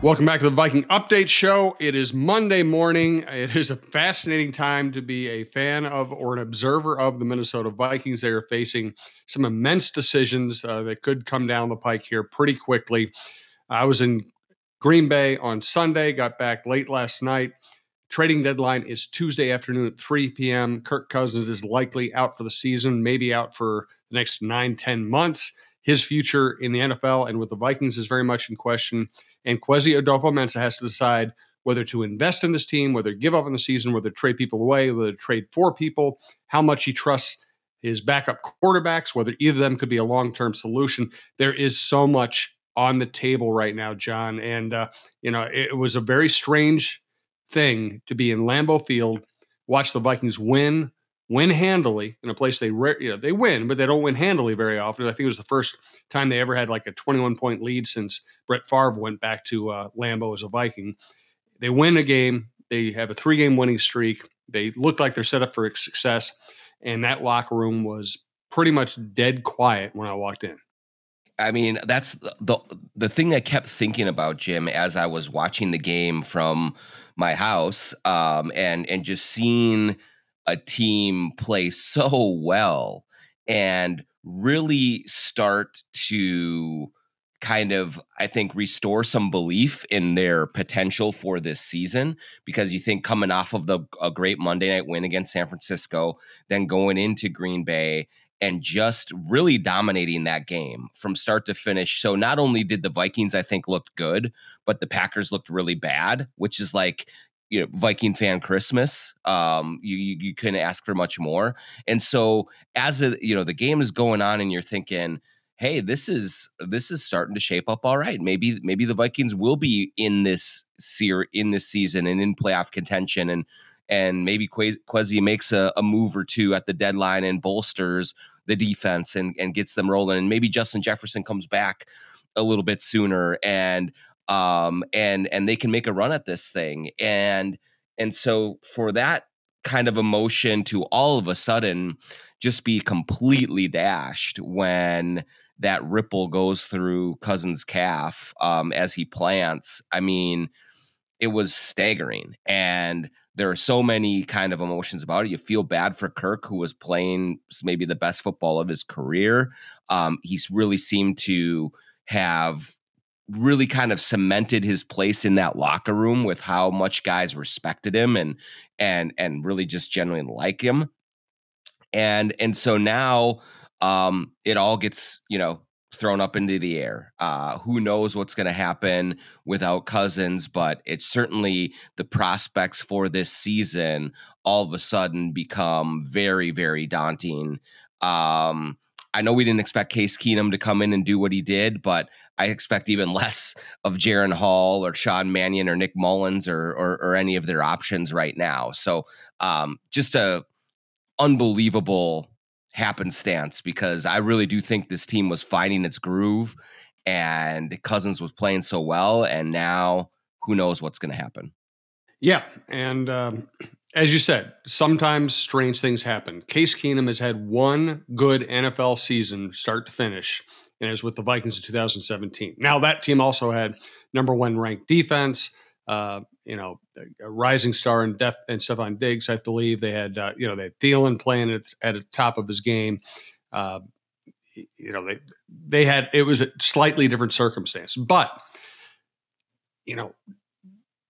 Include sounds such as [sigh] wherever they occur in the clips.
Welcome back to the Viking Update Show. It is Monday morning. It is a fascinating time to be a fan of or an observer of the Minnesota Vikings. They are facing some immense decisions uh, that could come down the pike here pretty quickly. I was in Green Bay on Sunday, got back late last night. Trading deadline is Tuesday afternoon at 3 p.m. Kirk Cousins is likely out for the season, maybe out for the next nine, 10 months. His future in the NFL and with the Vikings is very much in question. And Kwesi Adofo-Mensah has to decide whether to invest in this team, whether to give up on the season, whether to trade people away, whether to trade for people, how much he trusts his backup quarterbacks, whether either of them could be a long term solution. There is so much on the table right now, John. And, uh, you know, it was a very strange thing to be in Lambeau Field, watch the Vikings win, win handily in a place they re- you know they win, but they don't win handily very often. I think it was the first time they ever had like a 21 point lead since Brett Favre went back to uh, Lambeau as a Viking. They win a game. They have a three game winning streak. They look like they're set up for success, and that locker room was pretty much dead quiet when I walked in. I mean, that's the the thing I kept thinking about, Jim, as I was watching the game from my house, um, and and just seeing a team play so well and really start to kind of I think restore some belief in their potential for this season because you think coming off of the a great Monday night win against San Francisco, then going into Green Bay and just really dominating that game from start to finish. So not only did the Vikings I think looked good, but the Packers looked really bad, which is like you know Viking fan Christmas. Um, you, you you couldn't ask for much more. And so as a, you know the game is going on, and you're thinking, hey, this is this is starting to shape up all right. Maybe maybe the Vikings will be in this seer in this season and in playoff contention, and and maybe Kwesi makes a, a move or two at the deadline and bolsters the defense and and gets them rolling, and maybe Justin Jefferson comes back a little bit sooner and um, and and they can make a run at this thing. And and so for that kind of emotion to all of a sudden just be completely dashed when that ripple goes through Cousins' calf um, as he plants. I mean, it was staggering, and there are so many kind of emotions about it. You feel bad for Kirk, who was playing maybe the best football of his career. Um, he's really seemed to have really kind of cemented his place in that locker room with how much guys respected him and and and really just genuinely like him. And and so now um it all gets, you know, thrown up into the air. Uh who knows what's going to happen without Cousins, but it's certainly the prospects for this season all of a sudden become very very daunting. Um I know we didn't expect Case Keenum to come in and do what he did, but I expect even [laughs] less of Jaren Hall or Sean Mannion or Nick Mullens or, or, or any of their options right now. So um, just a unbelievable happenstance because I really do think this team was finding its groove and Cousins was playing so well, and now who knows what's going to happen. Yeah, and um, as you said, sometimes strange things happen. Case Keenum has had one good NFL season, start to finish, and was with the Vikings in 2017. Now that team also had number one ranked defense. Uh, you know, a rising star in Def and Stefon Diggs, I believe they had. Uh, you know, they had Thielen playing at, at the top of his game. Uh, you know, they they had it was a slightly different circumstance, but you know,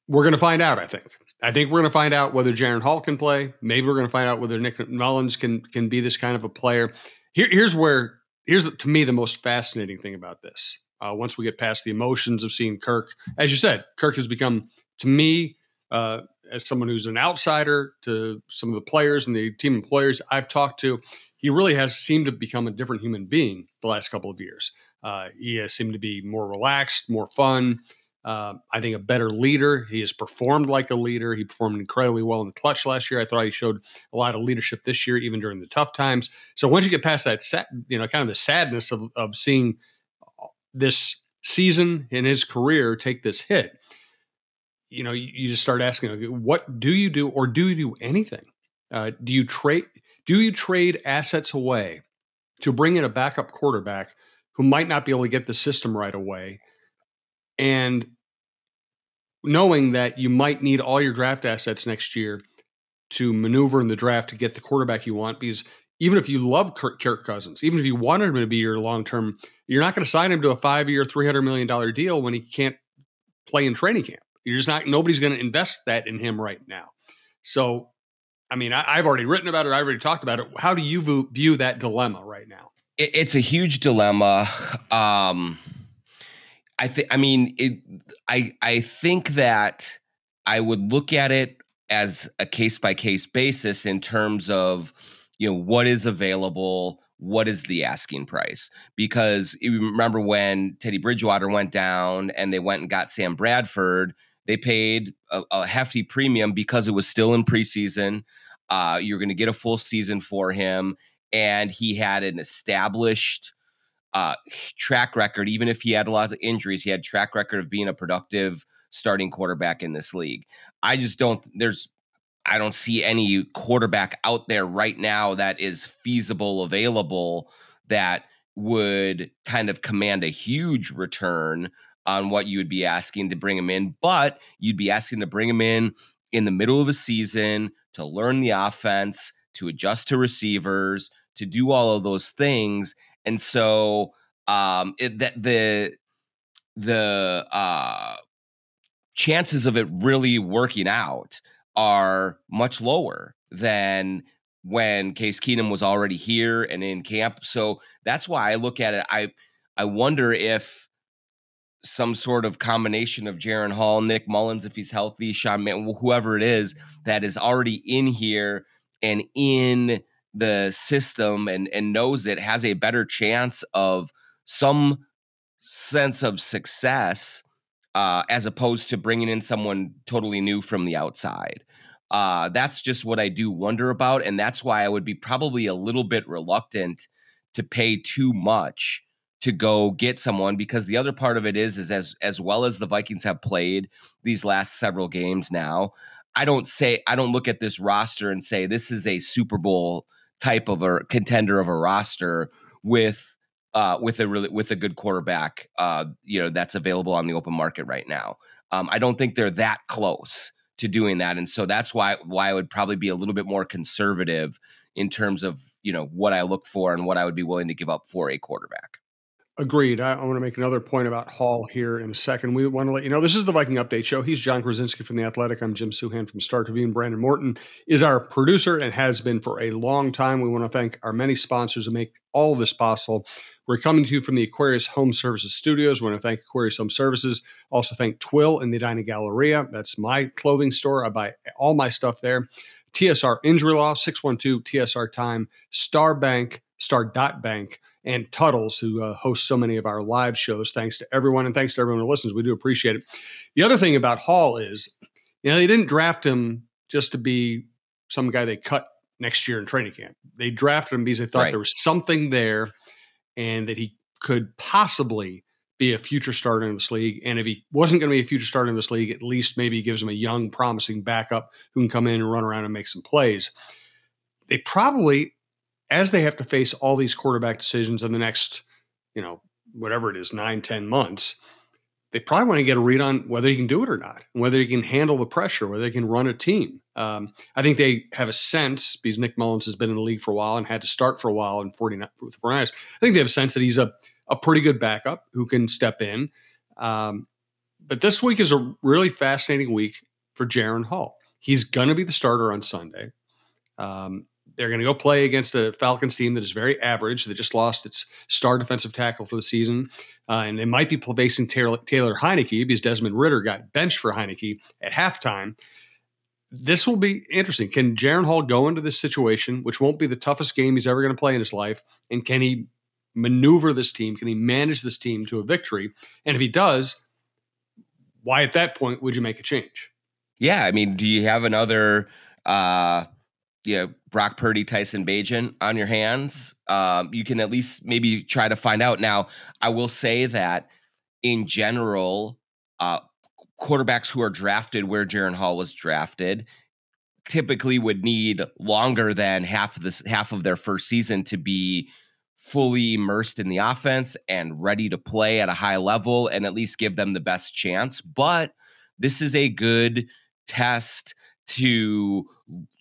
we're going to find out. I think. I think we're going to find out whether Jaren Hall can play. Maybe we're going to find out whether Nick Mullens can can be this kind of a player. Here, here's where here's to me the most fascinating thing about this. Uh, once we get past the emotions of seeing Kirk, as you said, Kirk has become to me uh, as someone who's an outsider to some of the players and the team employers I've talked to. He really has seemed to become a different human being the last couple of years. Uh, he has seemed to be more relaxed, more fun. Uh, I think a better leader. He has performed like a leader. He performed incredibly well in the clutch last year. I thought he showed a lot of leadership this year, even during the tough times. So once you get past that, you know, kind of the sadness of, of seeing this season in his career take this hit, you know, you, you just start asking, what do you do, or do you do anything? Uh, do you trade? Do you trade assets away to bring in a backup quarterback who might not be able to get the system right away? And knowing that you might need all your draft assets next year to maneuver in the draft to get the quarterback you want because even if you love Kirk, Kirk Cousins, even if you wanted him to be your long term, you're not going to sign him to a five year, $300 million deal when he can't play in training camp. You're just not, nobody's going to invest that in him right now. So, I mean, I, have already written about it. I've already talked about it. How do you view, view that dilemma right now? It, it's a huge dilemma. Um, I think, I mean, it, I, I think that I would look at it as a case by case basis in terms of, you know what is available what is the asking price? Because remember when teddy bridgewater went down and they went and got sam bradford they paid a, a hefty premium because it was still in preseason. Uh, you're going to get a full season for him and he had an established uh, track record even if he had a lot of injuries he had track record of being a productive starting quarterback in this league i just don't there's I don't see any quarterback out there right now that is feasible, available, that would kind of command a huge return on what you would be asking to bring him in. But you'd be asking to bring him in in the middle of a season to learn the offense, to adjust to receivers, to do all of those things. And so um, it, that the the uh, chances of it really working out are much lower than when Case Keenum was already here and in camp. So that's why I look at it. I I wonder if some sort of combination of Jaren Hall, Nick Mullens, if he's healthy, Sean Man, whoever it is that is already in here and in the system and and knows it has a better chance of some sense of success uh, as opposed to bringing in someone totally new from the outside. Uh, that's just what I do wonder about. And that's why I would be probably a little bit reluctant to pay too much to go get someone because the other part of it is is as as well as the Vikings have played these last several games now I don't say I don't look at this roster and say this is a Super Bowl type of a contender of a roster with uh, with a really with a good quarterback uh, you know that's available on the open market right now um, I don't think they're that close to doing that. And so that's why why I would probably be a little bit more conservative in terms of you know what I look for and what I would be willing to give up for a quarterback. Agreed. I, I, want to make another point about Hall here in a second. We want to let you know this is the Viking Update Show. He's Jon Krawczynski from The Athletic. I'm Jim Souhan from Star Tribune. Brandon Morton is our producer and has been for a long time. We want to thank our many sponsors who make all this possible. We're coming to you from the Aquarius Home Services Studios. We want to thank Aquarius Home Services. Also thank Twill and the Edina Galleria. That's my clothing store. I buy all my stuff there. TSR Injury Law, 612 TSR Time, Star Bank, Star Dot Bank, and Tuttles, who uh, host so many of our live shows. Thanks to everyone, and thanks to everyone who listens. We do appreciate it. The other thing about Hall is, you know, they didn't draft him just to be some guy they cut next year in training camp. They drafted him because they thought right. there was something there and that he could possibly be a future starter in this league. And if he wasn't going to be a future starter in this league, at least maybe gives him a young, promising backup who can come in and run around and make some plays. They probably, as they have to face all these quarterback decisions in the next, you know, whatever it is, nine, ten months, they probably want to get a read on whether he can do it or not, whether he can handle the pressure, whether he can run a team. Um, I think they have a sense because Nick Mullens has been in the league for a while and had to start for a while in 49 with the 49ers. I think they have a sense that he's a, a pretty good backup who can step in. Um, but this week is a really fascinating week for Jaren Hall. He's going to be the starter on Sunday. Um, they're going to go play against a Falcons team that is very average. That just lost its star defensive tackle for the season, uh, and they might be facing Taylor, Taylor Heinicke because Desmond Ridder got benched for Heinicke at halftime this will be interesting. Can Jaren Hall go into this situation, which won't be the toughest game he's ever going to play in his life, and can he maneuver this team? Can he manage this team to a victory? And if he does, why at that point would you make a change? Yeah, I mean, do you have another, uh, you know, Brock Purdy, Tyson Bagent on your hands? Um, you can at least maybe try to find out. Now, I will say that in general, uh, quarterbacks who are drafted where Jaren Hall was drafted typically would need longer than half of this half of their first season to be fully immersed in the offense and ready to play at a high level and at least give them the best chance but this is a good test to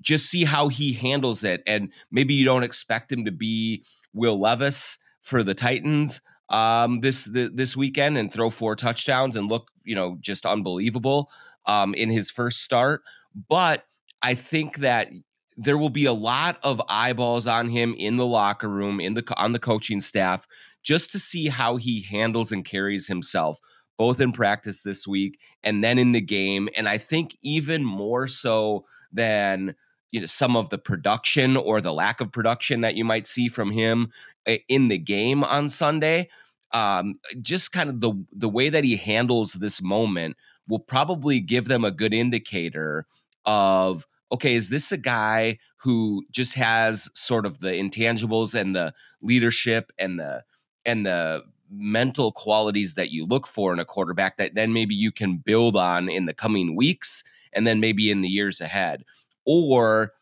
just see how he handles it. And maybe you don't expect him to be Will Levis for the Titans um, this the, this weekend and throw four touchdowns and look, you know, just unbelievable um, in his first start. But I think that there will be a lot of eyeballs on him in the locker room, in the on the coaching staff, just to see how he handles and carries himself, both in practice this week and then in the game. And I think even more so than you know some of the production or the lack of production that you might see from him eh, in the game on Sunday. Um, just kind of the the way that he handles this moment will probably give them a good indicator of okay, is this a guy who just has sort of the intangibles and the leadership and the and the mental qualities that you look for in a quarterback that then maybe you can build on in the coming weeks and then maybe in the years ahead? Or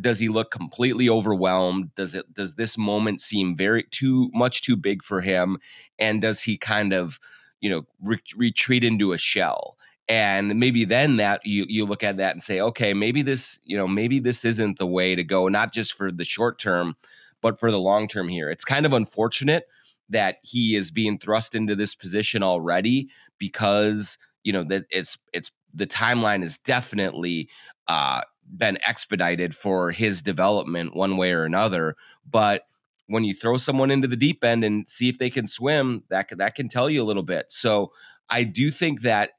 does he look completely overwhelmed? Does it does this moment seem very too much too big for him? And does he kind of you know re- retreat into a shell? And maybe then that you you look at that and say okay maybe this you know maybe this isn't the way to go not just for the short term but for the long term here. It's kind of unfortunate that he is being thrust into this position already because you know that it's it's the timeline is definitely uh been expedited for his development one way or another. But when you throw someone into the deep end and see if they can swim, that that can tell you a little bit. So I do think that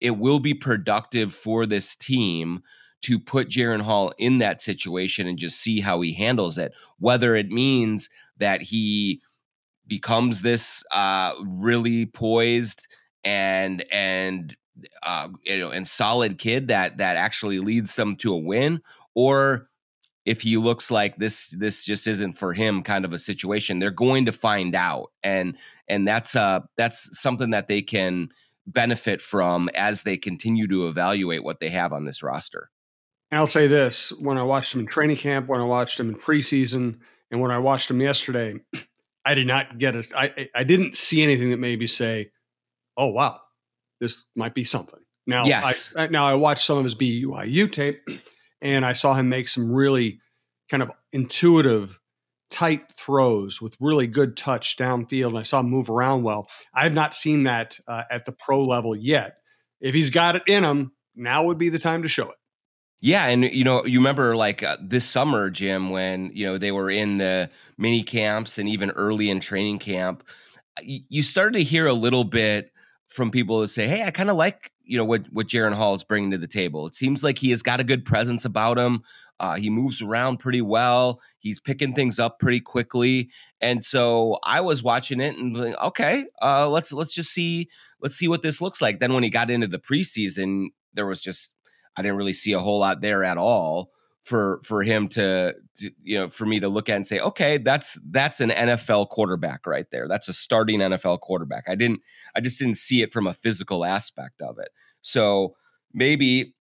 it will be productive for this team to put Jaren Hall in that situation and just see how he handles it. Whether it means that he becomes this uh, really poised and and uh, you know, and solid kid that that actually leads them to a win, or if he looks like this this just isn't for him kind of a situation they're going to find out. And and that's uh that's something that they can benefit from as they continue to evaluate what they have on this roster. And i'll say this when i watched him in training camp when i watched him in preseason and when i watched him yesterday i did not get it I, I didn't see anything that made me say oh wow this might be something. Now, yes. I, now I watched some of his BYU tape, [clears throat] and I saw him make some really kind of intuitive, tight throws with really good touch downfield, and I saw him move around well. I have not seen that uh, at the pro level yet. If he's got it in him, now would be the time to show it. Yeah, and you know, you remember like uh, this summer, Jim, when you know they were in the mini camps and even early in training camp, you started to hear a little bit from people who say, "Hey, I kind of like you know what what Jaren Hall is bringing to the table. It seems like he has got a good presence about him. Uh, he moves around pretty well. He's picking things up pretty quickly, and so I was watching it and like, okay, uh, let's let's just see let's see what this looks like. Then when he got into the preseason, there was just I didn't really see a whole lot there at all for for him to, to, you know for me to look at and say okay that's that's an NFL quarterback right there. That's a starting NFL quarterback. I didn't I just didn't see it from a physical aspect of it. So maybe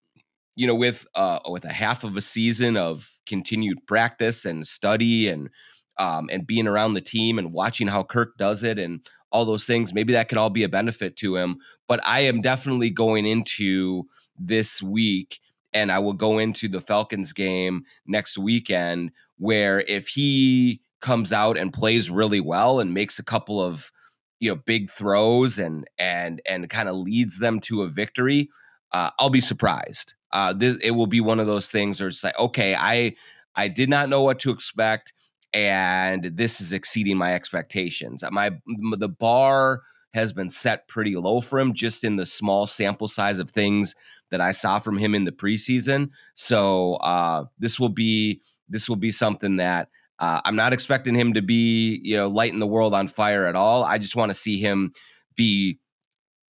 you know with uh with a half of a season of continued practice and study and um and being around the team and watching how Kirk does it and all those things maybe that could all be a benefit to him. But I am definitely going into this week and I will go into the Falcons game next weekend where if he comes out and plays really well and makes a couple of you know big throws and and and kind of leads them to a victory, uh, I'll be surprised. Uh, this it will be one of those things where it's like, okay, I I did not know what to expect, and this is exceeding my expectations. My the bar has been set pretty low for him just in the small sample size of things that I saw from him in the preseason. So uh, this will be this will be something that uh, I'm not expecting him to be you know lighting the world on fire at all. I just want to see him be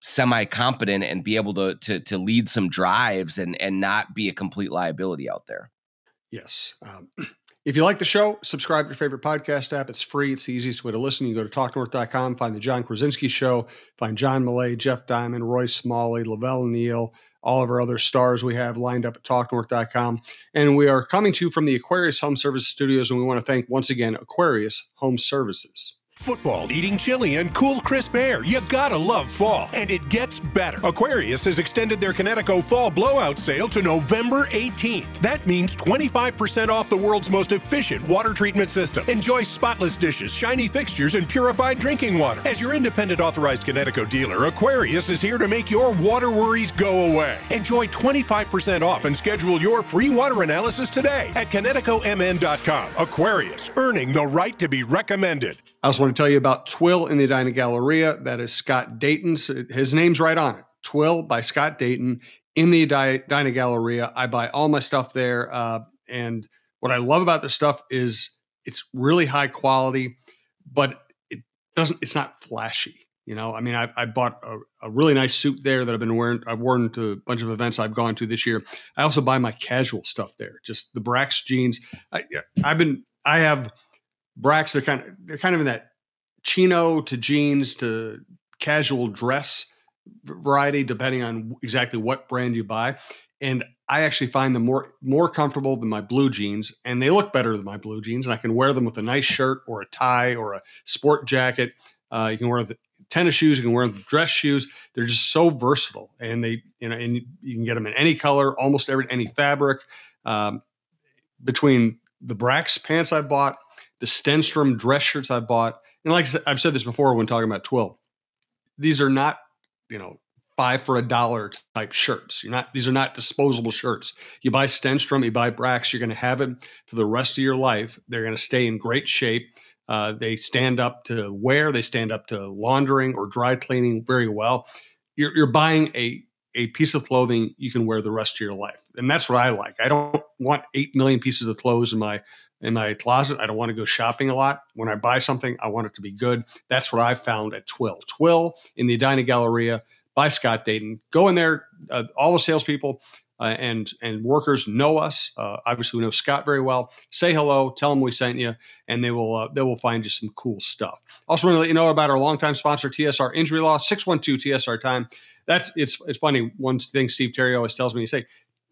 semi competent and be able to to to lead some drives and and not be a complete liability out there. Yes. Um, [clears throat] if you like the show, subscribe to your favorite podcast app. It's free. It's the easiest way to listen. You go to talknorth.com, find the Jon Krawczynski Show, find John Millea, Jeff Diamond, Roy Smalley, Lavelle Neal, all of our other stars we have lined up at talknorth.com. And we are coming to you from the Aquarius Home Services Studios, and we want to thank once again Aquarius Home Services. Football, eating chili, and cool crisp air. You gotta love fall. And it gets better. Aquarius has extended their Kinetico Fall Blowout sale to November 18th. That means 25% off the world's most efficient water treatment system. Enjoy spotless dishes, shiny fixtures, and purified drinking water. As your independent authorized Kinetico dealer, Aquarius is here to make your water worries go away. Enjoy 25% off and schedule your free water analysis today at KineticoMN.com. Aquarius, earning the right to be recommended. I also want to tell you about Twill in the Edina Galleria. That is Scott Dayton's. His name's right on it. Twill by Scott Dayton in the Edina Galleria. I buy all my stuff there. Uh, and what I love about the stuff is it's really high quality, but it doesn't, it's not flashy. You know, I mean, I, I bought a, a, really nice suit there that I've been wearing. I've worn to a bunch of events I've gone to this year. I also buy my casual stuff there, just the Brax jeans. I, I've been, I have Brax, they're kind of they're kind of in that chino to jeans to casual dress variety, depending on exactly what brand you buy. And I actually find them more more comfortable than my blue jeans, and they look better than my blue jeans. And I can wear them with a nice shirt or a tie or a sport jacket. Uh, you can wear the tennis shoes, you can wear dress shoes. They're just so versatile, and they you know, and you can get them in any color, almost every any fabric. Um, between the Brax pants I bought the Stenstrom dress shirts I bought. And like I've said this before when talking about Twill, these are not, you know, five for a dollar type shirts. You're not, these are not disposable shirts. You buy Stenstrom, you buy Brax, you're going to have it for the rest of your life. They're going to stay in great shape. Uh, they stand up to wear, they stand up to laundering or dry cleaning very well. You're, you're buying a, a piece of clothing you can wear the rest of your life. And that's what I like. I don't want 8 million pieces of clothes in my in my closet. I don't want to go shopping a lot. When I buy something, I want it to be good. That's what I found at Twill. Twill in the Edina Galleria by Scott Dayton. Go in there. Uh, all the salespeople uh, and and workers know us. Uh, obviously, we know Scott very well. Say hello. Tell them we sent you, and they will uh, they will find you some cool stuff. Also, want to let you know about our longtime sponsor, TSR Injury Law, six one two TSR Time. That's it's it's funny. One thing Steve Terry always tells me, he say,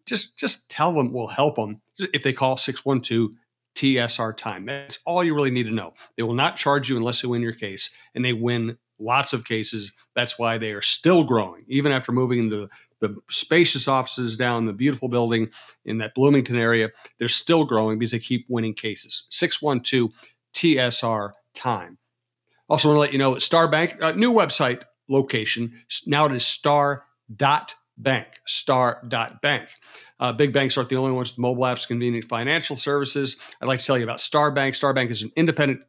just just tell them we'll help them if they call 612 TSR time. That's all you really need to know. They will not charge you unless they win your case, and they win lots of cases. That's why they are still growing, even after moving into the spacious offices down the beautiful building in that Bloomington area. They're still growing because they keep winning cases. 612 TSR time. Also, want to let you know that Star Bank, uh, new website location. Now it is star.bank. Star.bank. Uh, big banks aren't the only ones with mobile apps, convenient financial services. I'd like to tell you about Starbank. Starbank is an independent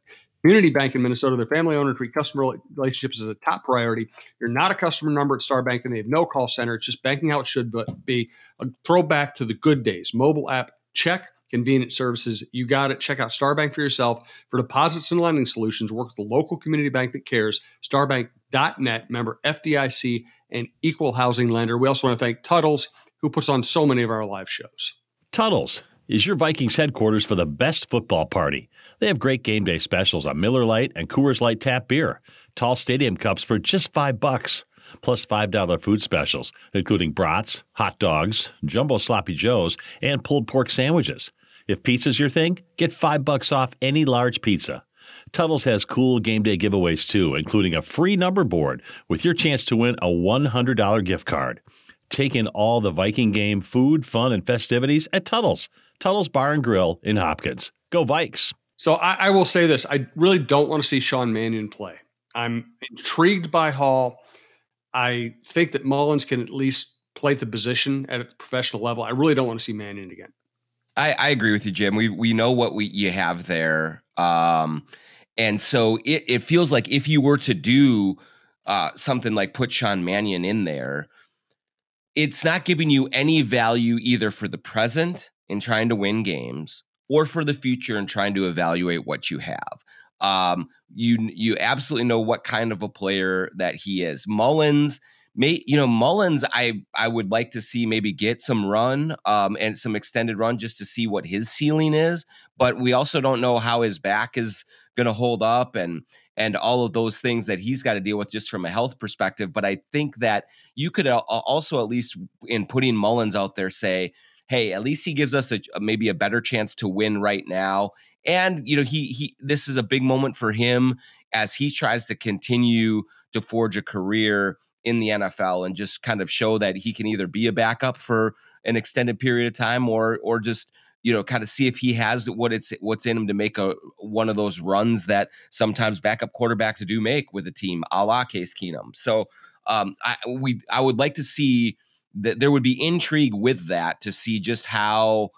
community bank in Minnesota. Their family owner treat customer relationships as a top priority. You're not a customer number at Starbank, and they have no call center. It's just banking how it should be. A throwback to the good days. Mobile app, check. Convenient services, you got it. Check out Starbank for yourself. For deposits and lending solutions, work with a local community bank that cares. Starbank.net, member FDIC, and equal housing lender. We also want to thank Tuttle's who puts on so many of our live shows. Tuttles is your Vikings headquarters for the best football party. They have great game day specials on Miller Lite and Coors Light tap beer, tall stadium cups for just five bucks, plus $5 food specials, including brats, hot dogs, jumbo sloppy joes, and pulled pork sandwiches. If pizza's your thing, get five bucks off any large pizza. Tuttles has cool game day giveaways too, including a free number board with your chance to win a $100 gift card. Take in all the Viking game food, fun, and festivities at Tuttle's, Tuttle's Bar and Grill in Hopkins. Go Vikes! So I, I will say this: I really don't want to see Sean Mannion play. I'm intrigued by Hall. I think that Mullens can at least play the position at a professional level. I really don't want to see Mannion again. I, I agree with you, Jim. We we know what we you have there, um, and so it, it feels like if you were to do uh, something like put Sean Mannion in there, it's not giving you any value either for the present in trying to win games or for the future in trying to evaluate what you have. Um, you you absolutely know what kind of a player that he is. Mullens, may you know Mullens, I I would like to see maybe get some run um, and some extended run just to see what his ceiling is. But we also don't know how his back is going to hold up and and all of those things that he's got to deal with just from a health perspective. But I think that you could also, at least in putting Mullens out there, say, hey, at least he gives us a, maybe a better chance to win right now. And you know, he he this is a big moment for him as he tries to continue to forge a career in the NFL and just kind of show that he can either be a backup for an extended period of time or or just you know kind of see if he has what it's what's in him to make a one of those runs that sometimes backup quarterbacks do make with a team a la Case Keenum. So um, I we I would like to see that there would be intrigue with that to see just how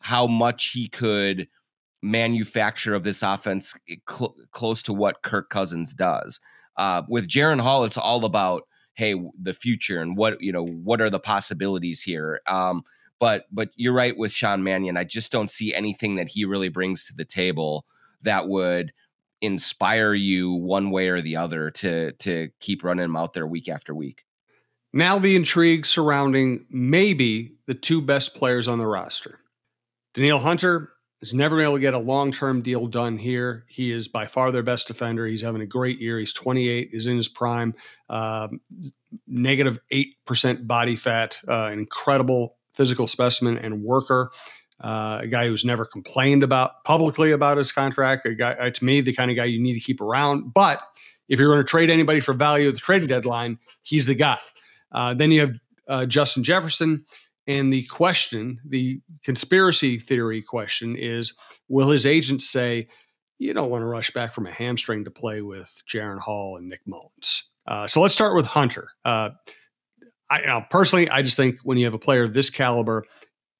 how much he could manufacture of this offense cl- close to what Kirk Cousins does. Uh, with Jaren Hall, it's all about hey the future and what you know what are the possibilities here. Um, but but you're right with Sean Mannion. I just don't see anything that he really brings to the table that would inspire you one way or the other to to keep running him out there week after week. Now the intrigue surrounding maybe the two best players on the roster. Danielle Hunter is never been able to get a long-term deal done here. He is by far their best defender. He's having a great year. He's 28, is in his prime, um, negative 8% body fat, uh, an incredible physical specimen and worker. Uh, a guy who's never complained about publicly about his contract. A guy, uh, to me, the kind of guy you need to keep around. But if you're going to trade anybody for value at the trading deadline, he's the guy. Uh, then you have uh, Justin Jefferson. And the question, the conspiracy theory question is will his agent say, you don't want to rush back from a hamstring to play with Jaren Hall and Nick Mullens? Uh, so let's start with Hunter. I, personally, I just think when you have a player of this caliber,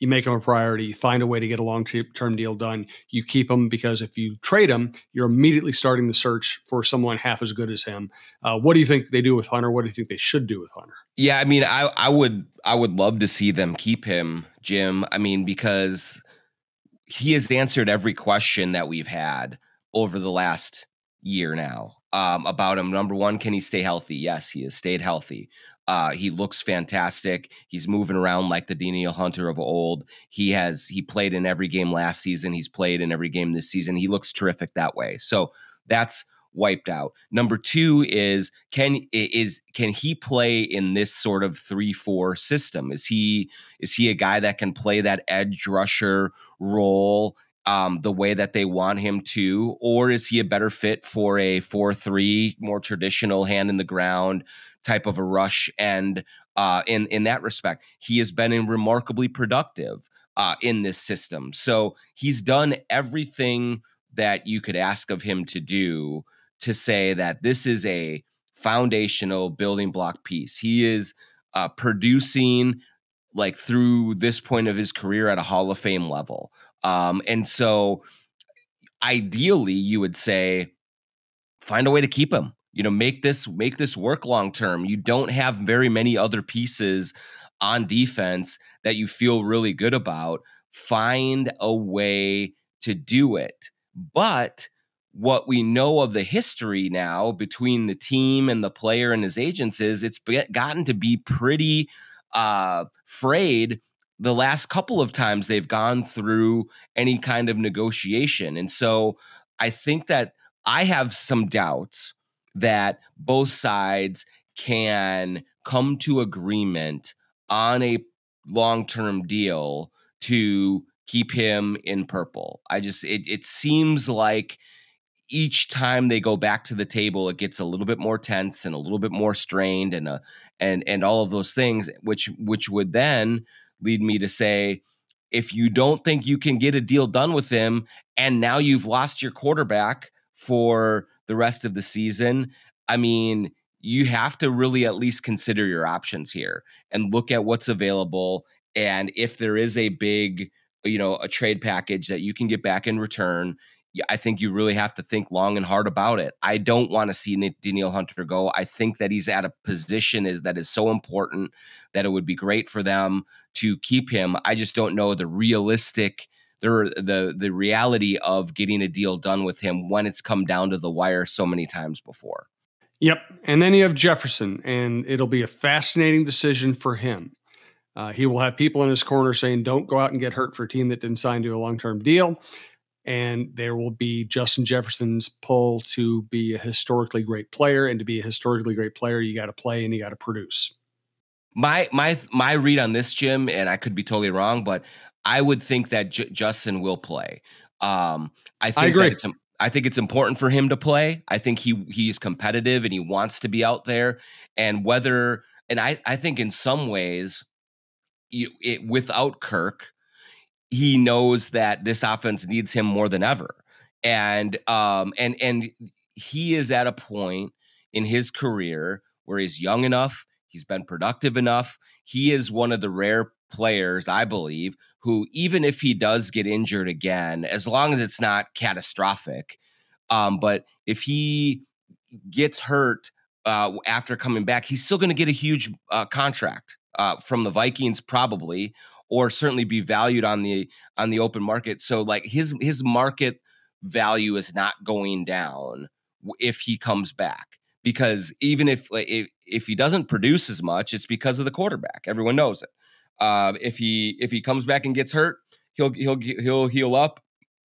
you make him a priority. You find a way to get a long term deal done. You keep him because if you trade him, you're immediately starting the search for someone half as good as him. Uh, what do you think they do with Hunter? What do you think they should do with Hunter? Yeah, I mean, I I would I would love to see them keep him, Jim. I mean, because he has answered every question that we've had over the last year now um, about him. Number one, can he stay healthy? Yes, he has stayed healthy. Uh, he looks fantastic. He's moving around like the Danielle Hunter of old. He has he played in every game last season. He's played in every game this season. He looks terrific that way. So that's wiped out. Number two is can is can he play in this sort of three four system? Is he is he a guy that can play that edge rusher role? Um, the way that they want him to, or is he a better fit for a 4 3, more traditional hand in the ground, type of a rush. And uh, in in that respect, he has been remarkably productive uh, in this system. So he's done everything that you could ask of him to do to say that this is a foundational building block piece. He is uh, producing like through this point of his career at a Hall of Fame level. Um, and so ideally you would say find a way to keep him you know make this make this work long term. You don't have very many other pieces on defense that you feel really good about. Find a way to do it. But what we know of the history now between the team and the player and his agents is it's gotten to be pretty uh, frayed the last couple of times they've gone through any kind of negotiation. And so I think that I have some doubts that both sides can come to agreement on a long-term deal to keep him in purple. I just it it seems like each time they go back to the table it gets a little bit more tense and a little bit more strained and uh and and all of those things which which would then lead me to say if you don't think you can get a deal done with him and now you've lost your quarterback for the rest of the season, I mean, you have to really at least consider your options here and look at what's available. And if there is a big, you know, a trade package that you can get back in return, I think you really have to think long and hard about it. I don't want to see Danielle Hunter go. I think that he's at a position is that is so important that it would be great for them to keep him. I just don't know the realistic the the the reality of getting a deal done with him when it's come down to the wire so many times before. Yep, and then you have Jefferson, and it'll be a fascinating decision for him. Uh, he will have people in his corner saying, "Don't go out and get hurt for a team that didn't sign to a long-term deal." And there will be Justin Jefferson's pull to be a historically great player, and to be a historically great player, you got to play and you got to produce. My my my read on this, Jim, and I could be totally wrong, but I would think that J- Justin will play. Um, I think I agree. That it's, I think it's important for him to play. I think he he's competitive and he wants to be out there. And whether and I I think in some ways, you, it, without Kirk, he knows that this offense needs him more than ever. And um and and he is at a point in his career where he's young enough, he's been productive enough. He is one of the rare players, I believe, who even if he does get injured again, as long as it's not catastrophic, um, but if he gets hurt uh, after coming back, he's still going to get a huge uh, contract uh, from the Vikings, probably, or certainly be valued on the on the open market. So like his his market value is not going down if he comes back because even if if if he doesn't produce as much, it's because of the quarterback. Everyone knows it. Uh, if he if he comes back and gets hurt, he'll he'll he'll heal up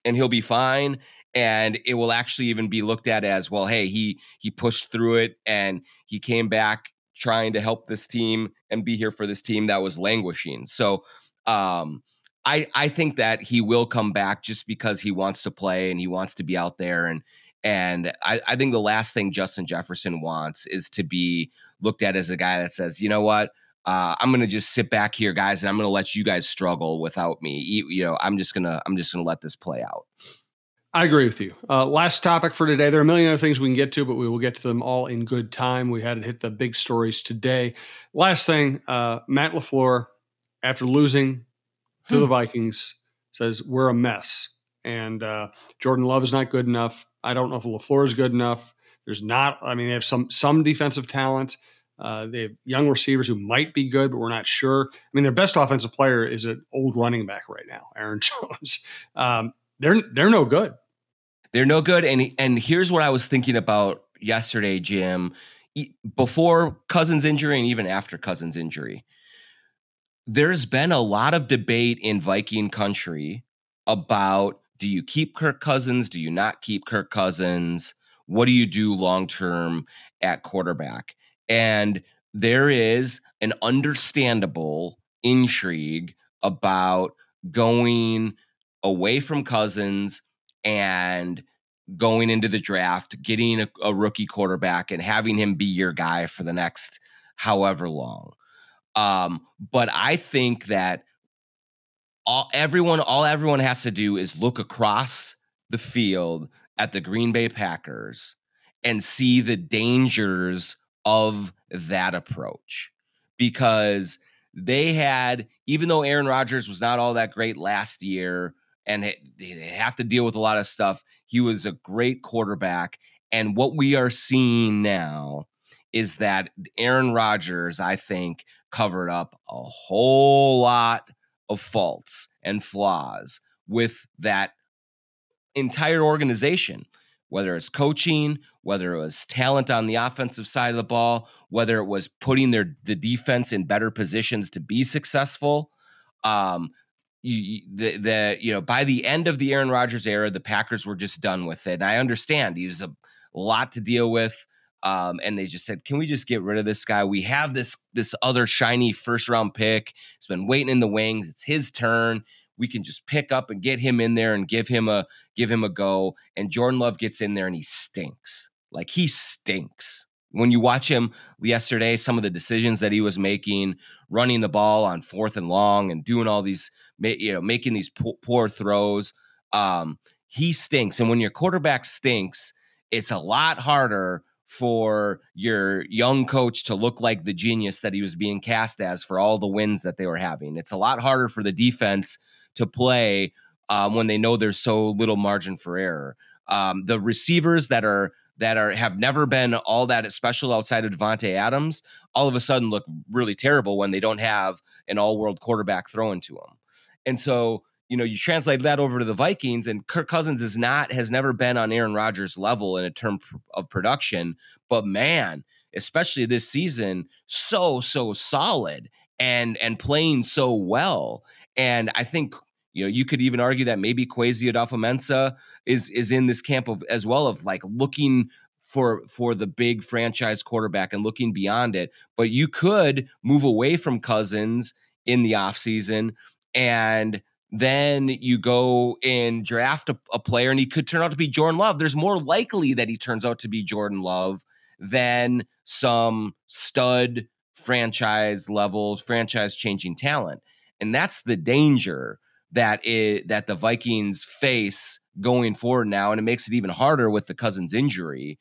and he'll be fine. And it will actually even be looked at as well. Hey, he he pushed through it and he came back trying to help this team and be here for this team that was languishing. So um, I I think that he will come back just because he wants to play and he wants to be out there and and I, I think the last thing Justin Jefferson wants is to be looked at as a guy that says, you know what, uh, I'm gonna just sit back here, guys, and I'm gonna let you guys struggle without me. You, you know, I'm just gonna I'm just gonna let this play out. I agree with you. Uh, last topic for today. There are a million other things we can get to, but we will get to them all in good time. We had to hit the big stories today. Last thing, uh, Matt LaFleur, after losing to hmm. the Vikings, says we're a mess, and uh, Jordan Love is not good enough. I don't know if LaFleur is good enough. There's not. I mean, they have some some defensive talent. Uh, they have young receivers who might be good, but we're not sure. I mean, their best offensive player is an old running back right now, [laughs] Aaron Jones. Um, they're they're no good. They're no good. And and here's what I was thinking about yesterday, Jim. Before Cousins' injury and even after Cousins' injury, there's been a lot of debate in Viking country about do you keep Kirk Cousins? Do you not keep Kirk Cousins? What do you do long term at quarterback? And there is an understandable intrigue about going away from Cousins and going into the draft, getting a, a, rookie quarterback and having him be your guy for the next however long. Um, but I think that all everyone, all everyone has to do is look across the field at the Green Bay Packers and see the dangers of that approach because they had, even though Aaron Rodgers was not all that great last year and they have to deal with a lot of stuff, he was a great quarterback. And what we are seeing now is that Aaron Rodgers, I think, covered up a whole lot of faults and flaws with that entire organization whether it's coaching, whether it was talent on the offensive side of the ball, whether it was putting their the defense in better positions to be successful. Um, you, the the you know by the end of the Aaron Rodgers era, the Packers were just done with it. And I understand he was a lot to deal with. Um, and they just said, "Can we just get rid of this guy? We have this this other shiny first round pick. He's been waiting in the wings. It's his turn we can just pick up and get him in there and give him a give him a go. And Jordan Love gets in there and he stinks. Like he stinks. When you watch him yesterday, some of the decisions that he was making, running the ball on fourth and long, and doing all these, you know, making these poor throws, um, he stinks. And when your quarterback stinks, it's a lot harder for your young coach to look like the genius that he was being cast as for all the wins that they were having. It's a lot harder for the defense to play um, when they know there's so little margin for error. Um, the receivers that are that are have never been all that special outside of Davante Adams, all of a sudden look really terrible when they don't have an all-world quarterback throwing to them. And so, you know, you translate that over to the Vikings, and Kirk Cousins is not has never been on Aaron Rodgers' level in a term of production, but man, especially this season, so so solid and and playing so well. And I think you know you could even argue that maybe Kwesi Adofo-Mensah is is in this camp of as well of like looking for for the big franchise quarterback and looking beyond it. But you could move away from Cousins in the offseason and then you go and draft a, a, player and he could turn out to be Jordan Love. There's more likely that he turns out to be Jordan Love than some stud franchise level, franchise changing talent. And that's the danger that it, that the Vikings face going forward now. And it makes it even harder with the Cousins injury.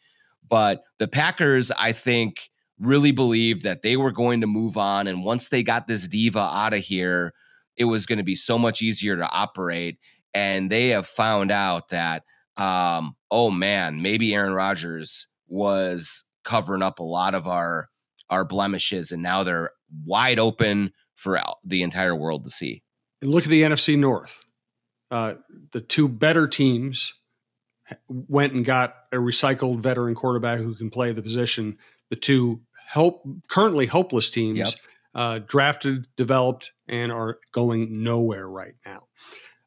But the Packers, I think, really believed that they were going to move on. And once they got this diva out of here, it was going to be so much easier to operate. And they have found out that, um, oh man, maybe Aaron Rodgers was covering up a lot of our our blemishes, and now they're wide open for the entire world to see. Look at the NFC North. Uh, the two better teams went and got a recycled veteran quarterback who can play the position. The two help currently hopeless teams yep uh, drafted, developed, and are going nowhere right now.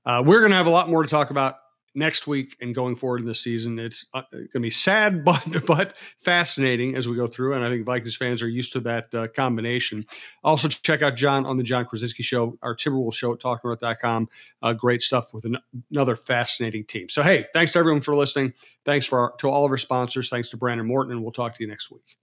Uh, we're going to have a lot more to talk about next week and going forward in the season. It's uh, going to be sad, [laughs] but but fascinating as we go through. And I think Vikings fans are used to that uh, combination. Also, check out Jon on the Jon Krawczynski Show, our Timberwolves show at talknorth.com. Uh, great stuff with an- another fascinating team. So, hey, thanks to everyone for listening. Thanks for our, to all of our sponsors. Thanks to Brandon Morton, and we'll talk to you next week.